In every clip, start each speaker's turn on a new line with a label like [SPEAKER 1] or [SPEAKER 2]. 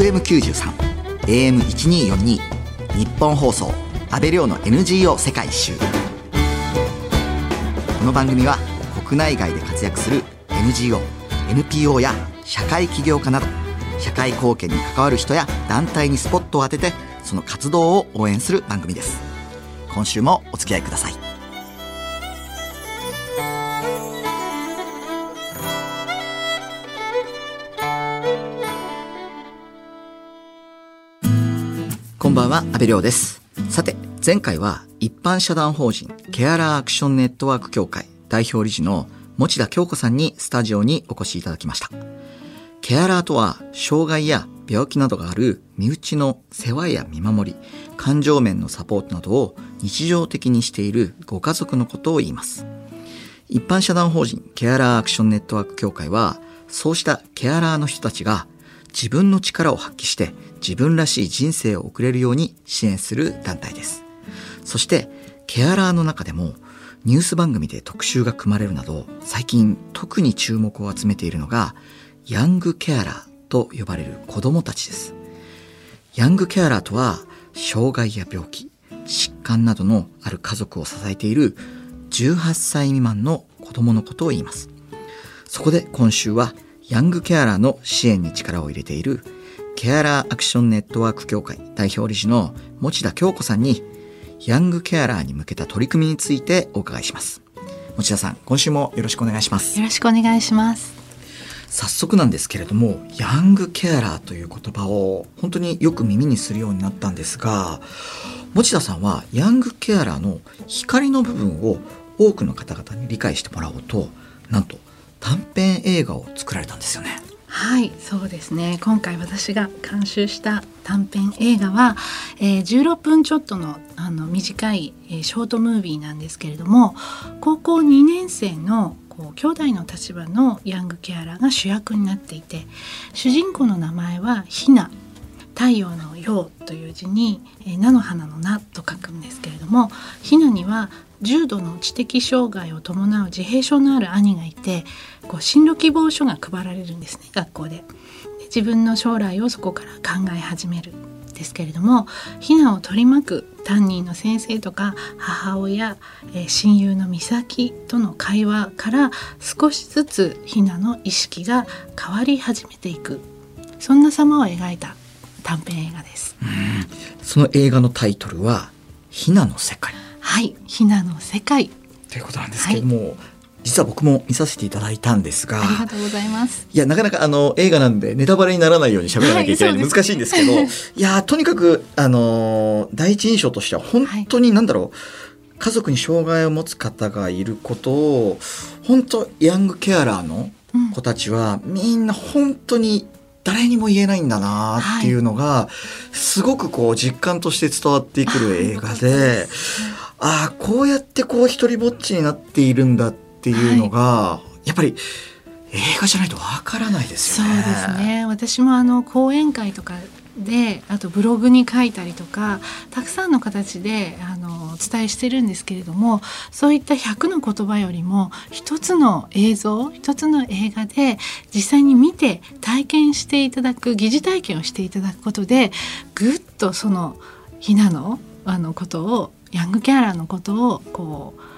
[SPEAKER 1] FM93 AM1242 日本放送安倍亮の NGO 世界一周。この番組は国内外で活躍する NGO、NPO や社会起業家など社会貢献に関わる人や団体にスポットを当ててその活動を応援する番組です。今週もお付き合いください。んは阿部亮です。さて前回は一般社団法人ケアラーアクションネットワーク協会代表理事の持田京子さんにスタジオにお越しいただきました。ケアラーとは障害や病気などがある身内の世話や見守り感情面のサポートなどを日常的にしているご家族のことを言います。一般社団法人ケアラーアクションネットワーク協会はそうしたケアラーの人たちが自分の力を発揮して自分らしい人生を送れるように支援する団体です。そしてケアラーの中でもニュース番組で特集が組まれるなど最近特に注目を集めているのがヤングケアラーと呼ばれる子供たちです。ヤングケアラーとは障害や病気疾患などのある家族を支えている18歳未満の子供のことを言います。そこで今週はヤングケアラーの支援に力を入れているケアラーアクションネットワーク協会代表理事の持田京子さんにヤングケアラーに向けた取り組みについてお伺いします。持田さん今週もよろしくお願いします。
[SPEAKER 2] よろしくお願いします。
[SPEAKER 1] 早速なんですけれどもヤングケアラーという言葉を本当によく耳にするようになったんですが持田さんはヤングケアラーの光の部分を多くの方々に理解してもらおうとなんと短編映画を作られたんですよね
[SPEAKER 2] はいそうですね。今回私が監修した短編映画は、えー、16分ちょっとのあの短い、えー、ショートムービーなんですけれども高校2年生のこう兄弟の立場のヤングケアラーが主役になっていて主人公の名前はひな太陽の陽という字に、えー、菜の花の菜と書くんですけれどもひなには重度の知的障害を伴う自閉症のある兄がいてこう進路希望書が配られるんですね学校で。で自分の将来をそこから考え始めるですけれども避難を取り巻く担任の先生とか母親、えー、親友の美咲との会話から少しずつひなの意識が変わり始めていく。そんな様を描いた短編映画です。
[SPEAKER 1] その映画のタイトルはひなの世界。
[SPEAKER 2] はい。ひなの世界。
[SPEAKER 1] ということなんですけども、はい実は僕も見させていただいたんですが
[SPEAKER 2] ありがとうございます。
[SPEAKER 1] いやなかなかあの映画なんでネタバレにならないように喋らなきゃいけない。の、はい、難しいんですけどいやとにかくあの第一印象としては本当に何だろう、はい、家族に障害を持つ方がいることを本当ヤングケアラーの子たちは、みんな本当に誰にも言えないんだなっていうのが、すごくこう実感として伝わってくる映画でああこうやってこう一人ぼっちになっているんだっていうのが、はい、やっぱり映画じゃないとわからないですよ
[SPEAKER 2] ね。そうですね。私もあの講演会とかであとブログに書いたりとかたくさんの形であのお伝えしてるんですけれどもそういった100の言葉よりも一つの映像一つの映画で実際に見て体験していただく疑似体験をしていただくことでぐっとそのひなのあのことをヤングケアラーのことをこう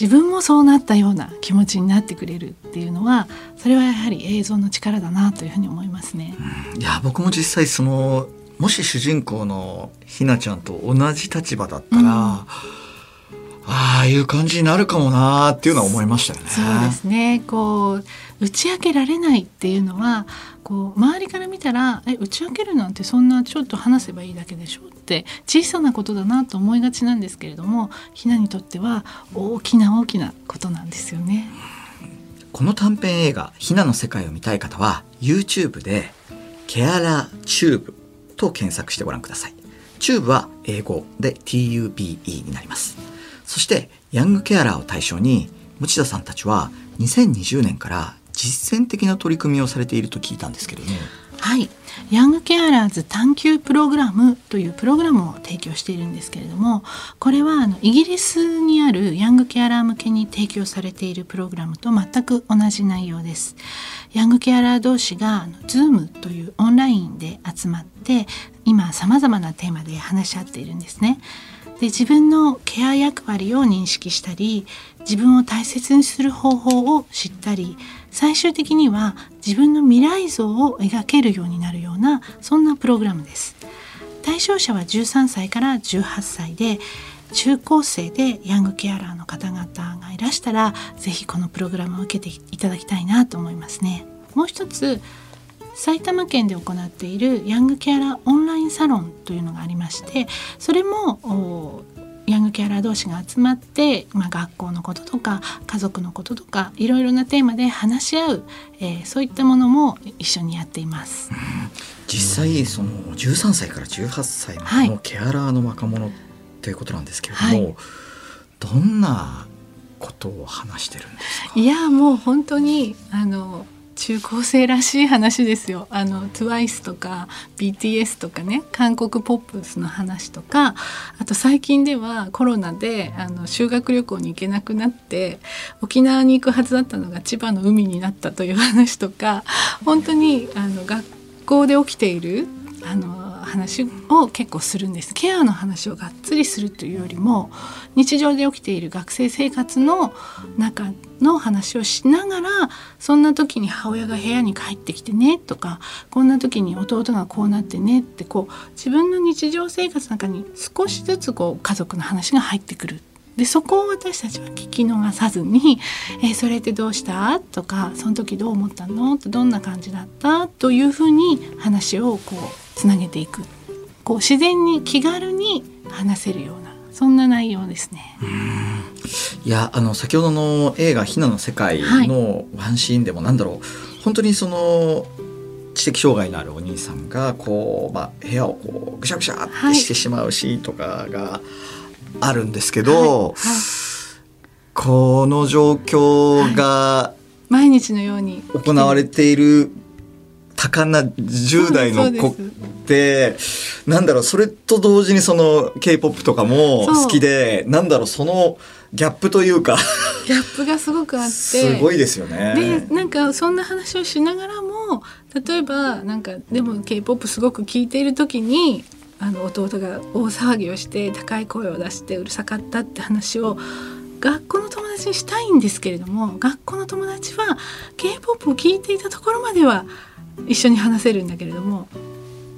[SPEAKER 2] 自分もそうなったような気持ちになってくれるっていうのはそれはやはり映像の力だなというふうに思いますね。
[SPEAKER 1] うん、いや僕も実際そのもし主人公のひなちゃんと同じ立場だったら、うん、ああいう感じになるかもなっていうのは思いましたよね。
[SPEAKER 2] そうですねこう打ち明けられないっていうのはこう周りから見たらえ打ち明けるなんてそんなちょっと話せばいいだけでしょって小さなことだなと思いがちなんですけれどもひなにとっては大きな大きなことなんですよね。
[SPEAKER 1] この短編映画「ひなの世界」を見たい方は YouTube で「ケアラチューブ」と検索してご覧ください。チューブは英語で TUBE になります。そしてヤングケアラーを対象に持田さんたちは2020年から実践的な取り組みをされていると聞いたんですけれども。
[SPEAKER 2] はい。ヤングケアラーズ探求プログラムというプログラムを提供しているんですけれどもこれはあのイギリスにあるヤングケアラー向けに提供されているプログラムと全く同じ内容です。ヤングケアラー同士が Zoom というオンラインで集まって今さまざまなテーマで話し合っているんですね。で自分のケア役割を認識したり自分を大切にする方法を知ったり最終的には自分の未来像を描けるようになるようなそんなプログラムです。対象者は13歳から18歳で中高生でヤングケアラーの方々がいらしたら是非このプログラムを受けていただきたいなと思いますね。もう一つ埼玉県で行っているヤングケアラーオンラインサロンというのがありましてそれもヤングケアラー同士が集まって、まあ、学校のこととか家族のこととかいろいろなテーマで話し合う、えー、そういったものも一緒にやっています。
[SPEAKER 1] 実際その13歳から18歳のケアラーの若者ということなんですけれども、はい、どんなことを話してるんですか？
[SPEAKER 2] いやもう本当にあの中高生らしい話ですよ。あの TWICE とか BTS とかね韓国ポップスの話とかあと最近ではコロナであの修学旅行に行けなくなって沖縄に行くはずだったのが千葉の海になったという話とか本当にあの学校で起きているあの話を結構するんですケアの話をがっつりするというよりも日常で起きている学生生活の中の話をしながらそんな時に母親が部屋に帰ってきてねとかこんな時に弟がこうなってねってこう自分の日常生活の中に少しずつこう家族の話が入ってくるでそこを私たちは聞き逃さずに「えー、それってどうした?」とか「その時どう思ったの?」ってどんな感じだった?」というふうに話をこうつなげていく。こう自然に気軽に話せるようなそんな内容ですね。
[SPEAKER 1] いやあの先ほどの映画「ひなの世界」のワンシーンでもなんだろう、はい、本当にその知的障害のあるお兄さんがこう、まあ、部屋をこうぐしゃぐしゃってしてしまうシーンとかがあるんですけど、はい。はい、この状況が
[SPEAKER 2] 毎日のように
[SPEAKER 1] 行われている多感な10代の子ってなんだろうそれと同時にその k p o p とかも好きでなんだろうそのギャップというか。
[SPEAKER 2] ギャップがすごくあって。
[SPEAKER 1] すごいですよ
[SPEAKER 2] ね。でなんかそんな話をしながらも例えばなんかでも k p o p すごく聴いている時にあの弟が大騒ぎをして高い声を出してうるさかったって話を学校の友達にしたいんですけれども学校の友達は k p o p を聴いていたところまでは一緒に話せるんだけれども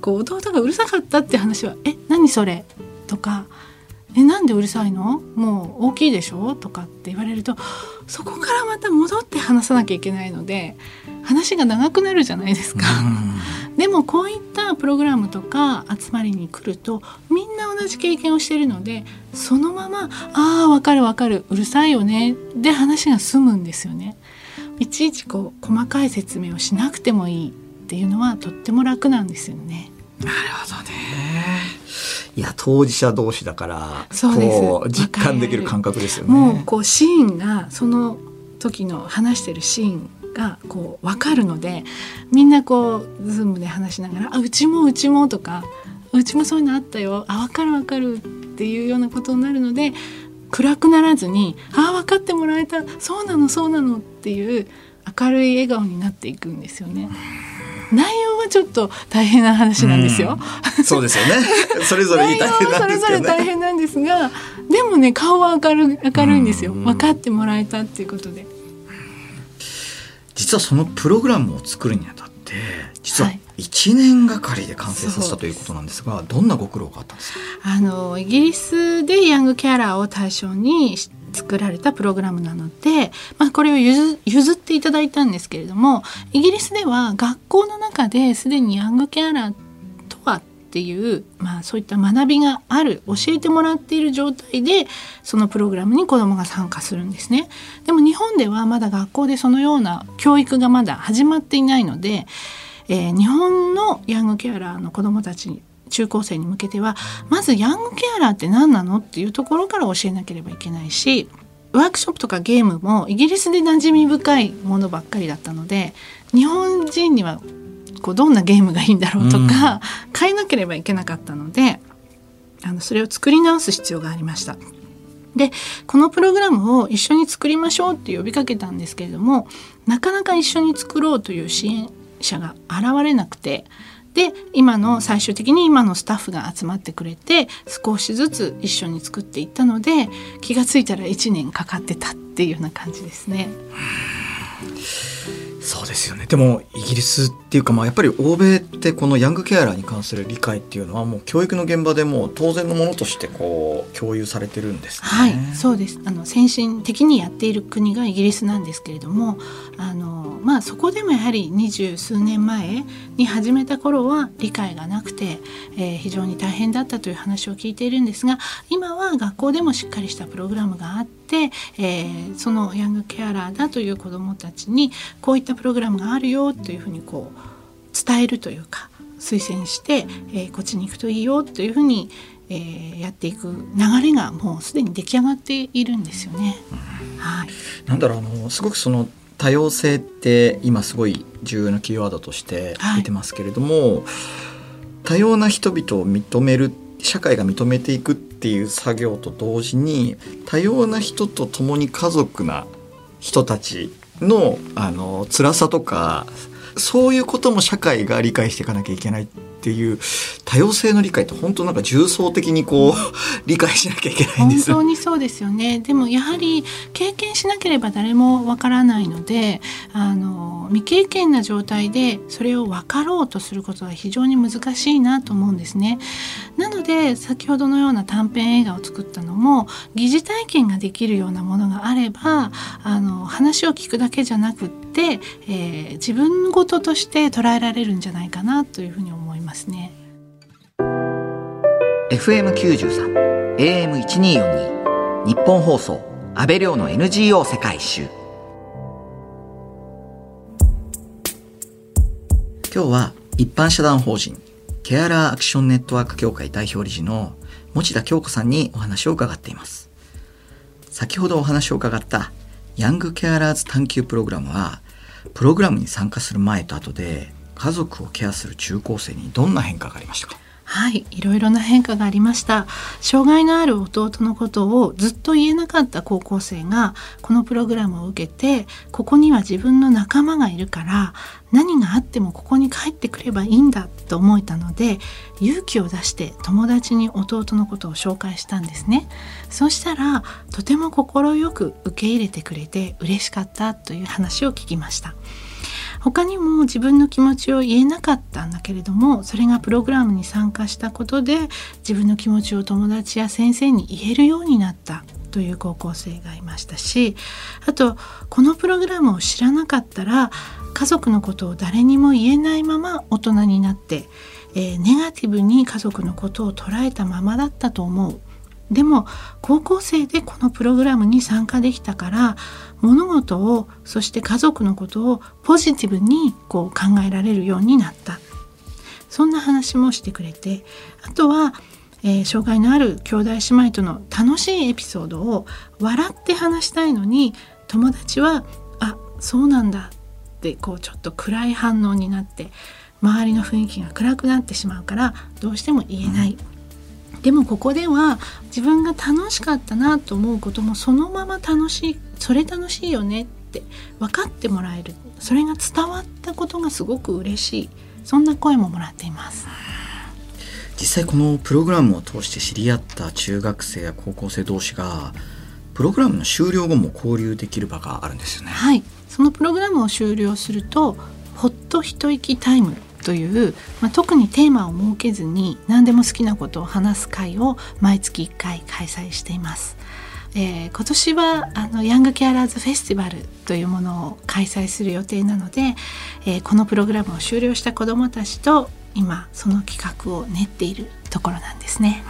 [SPEAKER 2] こう弟がうるさかったって話は「え何それ?」とか「えなんでうるさいのもう大きいでしょ?」とかって言われるとそこからまた戻って話さなきゃいけないので話が長くなるじゃないですか。でもこういったプログラムとか集まりに来るとみんな同じ経験をしているのでそのまま「ああわかるわかるうるさいよね」で話が済むんですよね。いちいちこう細かい説明をしなくてもいいっていうのはとっても楽なんですよね。
[SPEAKER 1] なるほどね。いや当事者同士だからそう実感できる感覚ですよね。
[SPEAKER 2] もうこうシーンがその時の話してるシーンがこう分かるのでみんなこうズームで話しながら「あうちもうちも」とか「うちもそういうのあったよあ分かる分かる」っていうようなことになるので暗くならずに「ああ分かってもらえたそうなのそうなの」っていう明るい笑顔になっていくんですよね。内容はちょっと大変な話なんですよ。
[SPEAKER 1] うん、そうですよね。それぞれ大変なんです、ね、
[SPEAKER 2] それぞれ大変なんですが、でもね顔は明る明るいんですよ。分かってもらえたっていうことで。
[SPEAKER 1] 実はそのプログラムを作るにあたって実は1年がかりで完成させたということなんですが、はい、どんなご苦労があったんですか？
[SPEAKER 2] あのイギリスでヤングキャラーを対象に作られたプログラムなので、まあ、これを譲っていただいたんですけれどもイギリスでは学校の中ですでにヤングケアラーとはっていう、まあ、そういった学びがある教えてもらっている状態でそのプログラムに子どもが参加するんですね。でも日本ではまだ学校でそのような教育がまだ始まっていないので、えー、日本のヤングケアラーの子どもたち中高生に向けてはまずヤングケアラーって何なのっていうところから教えなければいけないしワークショップとかゲームもイギリスで馴染み深いものばっかりだったので日本人にはこうどんなゲームがいいんだろうとか、変えなければいけなかったのであのそれを作り直す必要がありました。でこのプログラムを一緒に作りましょうって呼びかけたんですけれどもなかなか一緒に作ろうという支援者が現れなくてで今の最終的に今のスタッフが集まってくれて少しずつ一緒に作っていったので気が付いたら1年かかってたっていうような感じですね。
[SPEAKER 1] そうですよね。でもイギリスっていうかまあやっぱり欧米ってこのヤングケアラーに関する理解っていうのはもう教育の現場でも当然のものとしてこう共有されてるんです、ね、
[SPEAKER 2] はいそうです。あの先進的にやっている国がイギリスなんですけれどもあのまあそこでもやはり二十数年前に始めた頃は理解がなくて、えー、非常に大変だったという話を聞いているんですが今は学校でもしっかりしたプログラムがあって、えー、そのヤングケアラーだという子どもたちにこういったプログラムがあるよというふうにこう伝えるというか推薦して、えー、こっちに行くといいよというふうに、えー、やっていく流れがもうすでに出来上がっているんですよね。はい、
[SPEAKER 1] なんだろうあのすごくその多様性って今すごい重要なキーワードとして出てますけれども、はい、多様な人々を認める社会が認めていくっていう作業と同時に多様な人と共に家族な人たちのあの辛さとかそういうことも社会が理解していかなきゃいけないっていう多様性の理解って本当なんか重層的にこう 理解しなきゃいけないんです
[SPEAKER 2] 本当にそうですよね。でもやはり経験しなければ誰もわからないのであの未経験な状態でそれを分かろうとすることは非常に難しいなと思うんですね。なので先ほどのような短編映画を作ったのも疑似体験ができるようなものがあればあの話を聞くだけじゃなくって、えー、自分事として捉えられるんじゃないかなというふうに思いますね。
[SPEAKER 1] FM93 AM1242 日本放送安倍亮の NGO 世界一周今日は一般社団法人ケアラーアクションネットワーク協会代表理事の持田京子さんにお話を伺っています先ほどお話を伺ったヤングケアラーズ探求プログラムはプログラムに参加する前と後で家族をケアする中高生にどんな変化がありましたか？
[SPEAKER 2] はいいろいろな変化がありました。障害のある弟のことをずっと言えなかった高校生がこのプログラムを受けてここには自分の仲間がいるから何があってもここに帰ってくればいいんだと思えたので勇気を出して友達に弟のことを紹介したんですね。そしたらとても快く受け入れてくれて嬉しかったという話を聞きました。他にも自分の気持ちを言えなかったんだけれどもそれがプログラムに参加したことで自分の気持ちを友達や先生に言えるようになったという高校生がいましたしあとこのプログラムを知らなかったら家族のことを誰にも言えないまま大人になって、えー、ネガティブに家族のことを捉えたままだったと思う。でも高校生でこのプログラムに参加できたから物事をそして家族のことをポジティブにこう考えられるようになったそんな話もしてくれてあとは、えー、障害のある兄弟姉妹との楽しいエピソードを笑って話したいのに友達は「あそうなんだ」ってこうちょっと暗い反応になって周りの雰囲気が暗くなってしまうからどうしても言えない。でもここでは自分が楽しかったなと思うこともそのまま楽しいそれ楽しいよねって分かってもらえる。それが伝わったことがすごく嬉しい。そんな声ももらっています。
[SPEAKER 1] 実際このプログラムを通して知り合った中学生や高校生同士がプログラムの終了後も交流できる場があるんですよね。
[SPEAKER 2] はい。そのプログラムを終了するとほっと一息タイムという、まあ、特にテーマを設けずに何でも好きなことを話す会を毎月1回開催していますえー、今年はあのヤングケアラーズフェスティバルというものを開催する予定なので、えー、このプログラムを終了した子どもたちと今その企画を練っているところなんですね。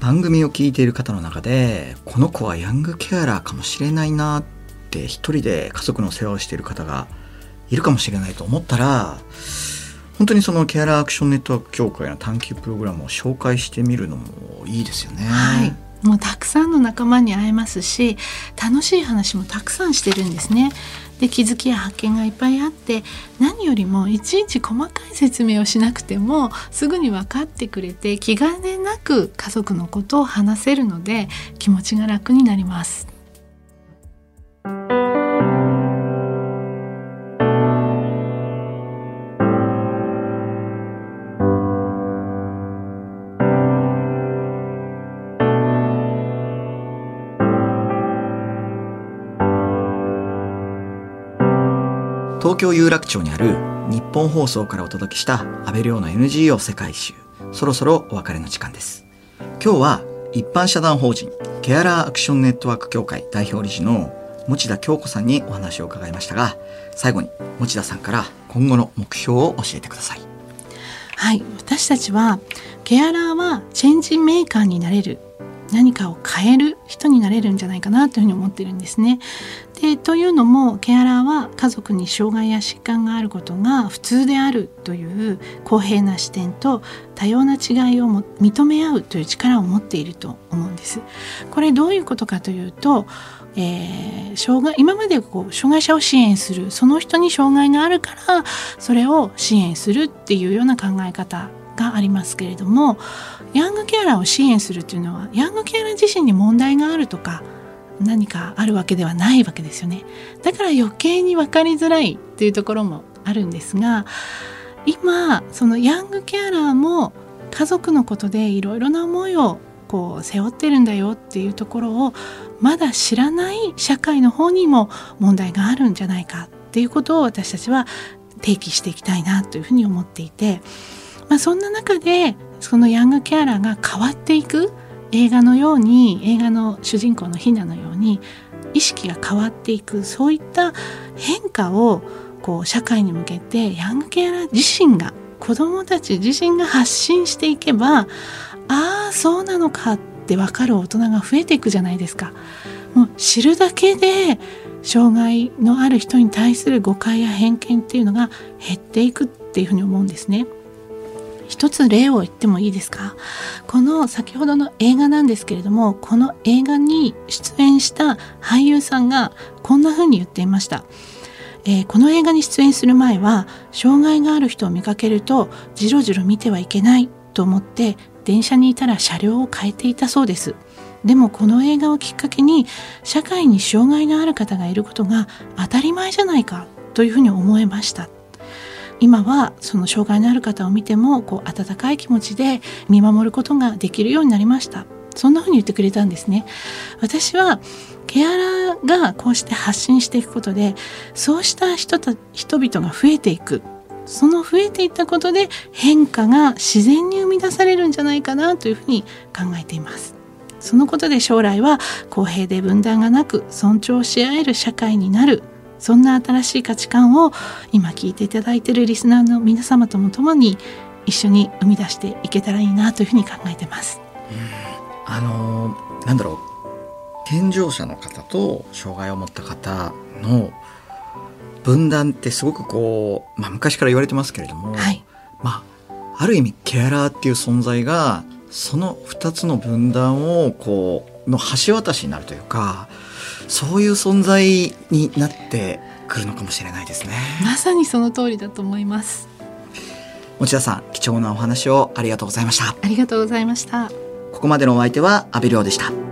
[SPEAKER 1] 番組を聞いている方の中でこの子はヤングケアラーかもしれないなって一人で家族の世話をしている方がいるかもしれないと思ったら本当にそのケアラーアクションネットワーク協会の探求プログラムを紹介してみるのもいいですよね。
[SPEAKER 2] はいもうたくさんの仲間に会えますし楽しい話もたくさんしてるんですね。で気づきや発見がいっぱいあって何よりもいちいち細かい説明をしなくてもすぐに分かってくれて気兼ねなく家族のことを話せるので気持ちが楽になります。
[SPEAKER 1] 東京有楽町にある日本放送からお届けした安倍亮の NGO 世界一周。そろそろお別れの時間です。今日は一般社団法人ケアラーアクションネットワーク協会代表理事の持田京子さんにお話を伺いましたが最後に持田さんから今後の目標を教えてください。
[SPEAKER 2] はい。私たちはケアラーはチェンジメーカーになれる。何かを変える人になれるんじゃないかなというふうに思ってるんですね。でというのもケアラーは家族に障害や疾患があることが普通であるという公平な視点と多様な違いをも認め合うという力を持っていると思うんです。これどういうことかというとえー、障害今までこう障害者を支援するその人に障害があるからそれを支援するっていうような考え方がありますけれどもヤングケアラーを支援するというのはヤングケアラー自身に問題があるとか何かあるわけではないわけですよね。だから余計に分かりづらいっていうところもあるんですが今そのヤングケアラーも家族のことでいろいろな思いをこう背負ってるんだよっていうところをまだ知らない社会の方にも問題があるんじゃないかっていうことを私たちは提起していきたいなというふうに思っていてまあ、そんな中でそのヤングケアラーが変わっていく映画のように映画の主人公のヒナのように意識が変わっていくそういった変化をこう社会に向けてヤングケアラー自身が子どもたち自身が発信していけばああそうなのかって分かる大人が増えていくじゃないですか。もう知るだけで障害のある人に対する誤解や偏見っていうのが減っていくっていうふうに思うんですね。一つ例を言ってもいいですか？この先ほどの映画なんですけれどもこの映画に出演した俳優さんがこんな風に言っていました。えー、この映画に出演する前は障害がある人を見かけるとじろじろ見てはいけないと思って電車にいたら車両を変えていたそうです。でもこの映画をきっかけに社会に障害のある方がいることが当たり前じゃないかというふうに思えました。今はその障害のある方を見てもこう温かい気持ちで見守ることができるようになりました。そんなふうに言ってくれたんですね。私はケアラーがこうして発信していくことでそうした人た人々が増えていく。その増えていったことで変化が自然に生み出されるんじゃないかなというふうに考えています。そのことで将来は公平で分断がなく尊重し合える社会になる。そんな新しい価値観を今聞いていただいているリスナーの皆様とも共に一緒に生み出していけたらいいなというふうに考えてます。
[SPEAKER 1] あのなんだろう。健常者の方と障害を持った方の分断ってすごくこう、まあ、昔から言われてますけれども、はい、まあある意味ケアラーっていう存在がその2つの分断をこうの橋渡しになるというかそういう存在になってくるのかもしれないですね。
[SPEAKER 2] まさにその通りだと思います。
[SPEAKER 1] 持田さん貴重なお話をありがとうございました。
[SPEAKER 2] ありがとうございました。
[SPEAKER 1] ここまでのお相手は阿部亮でした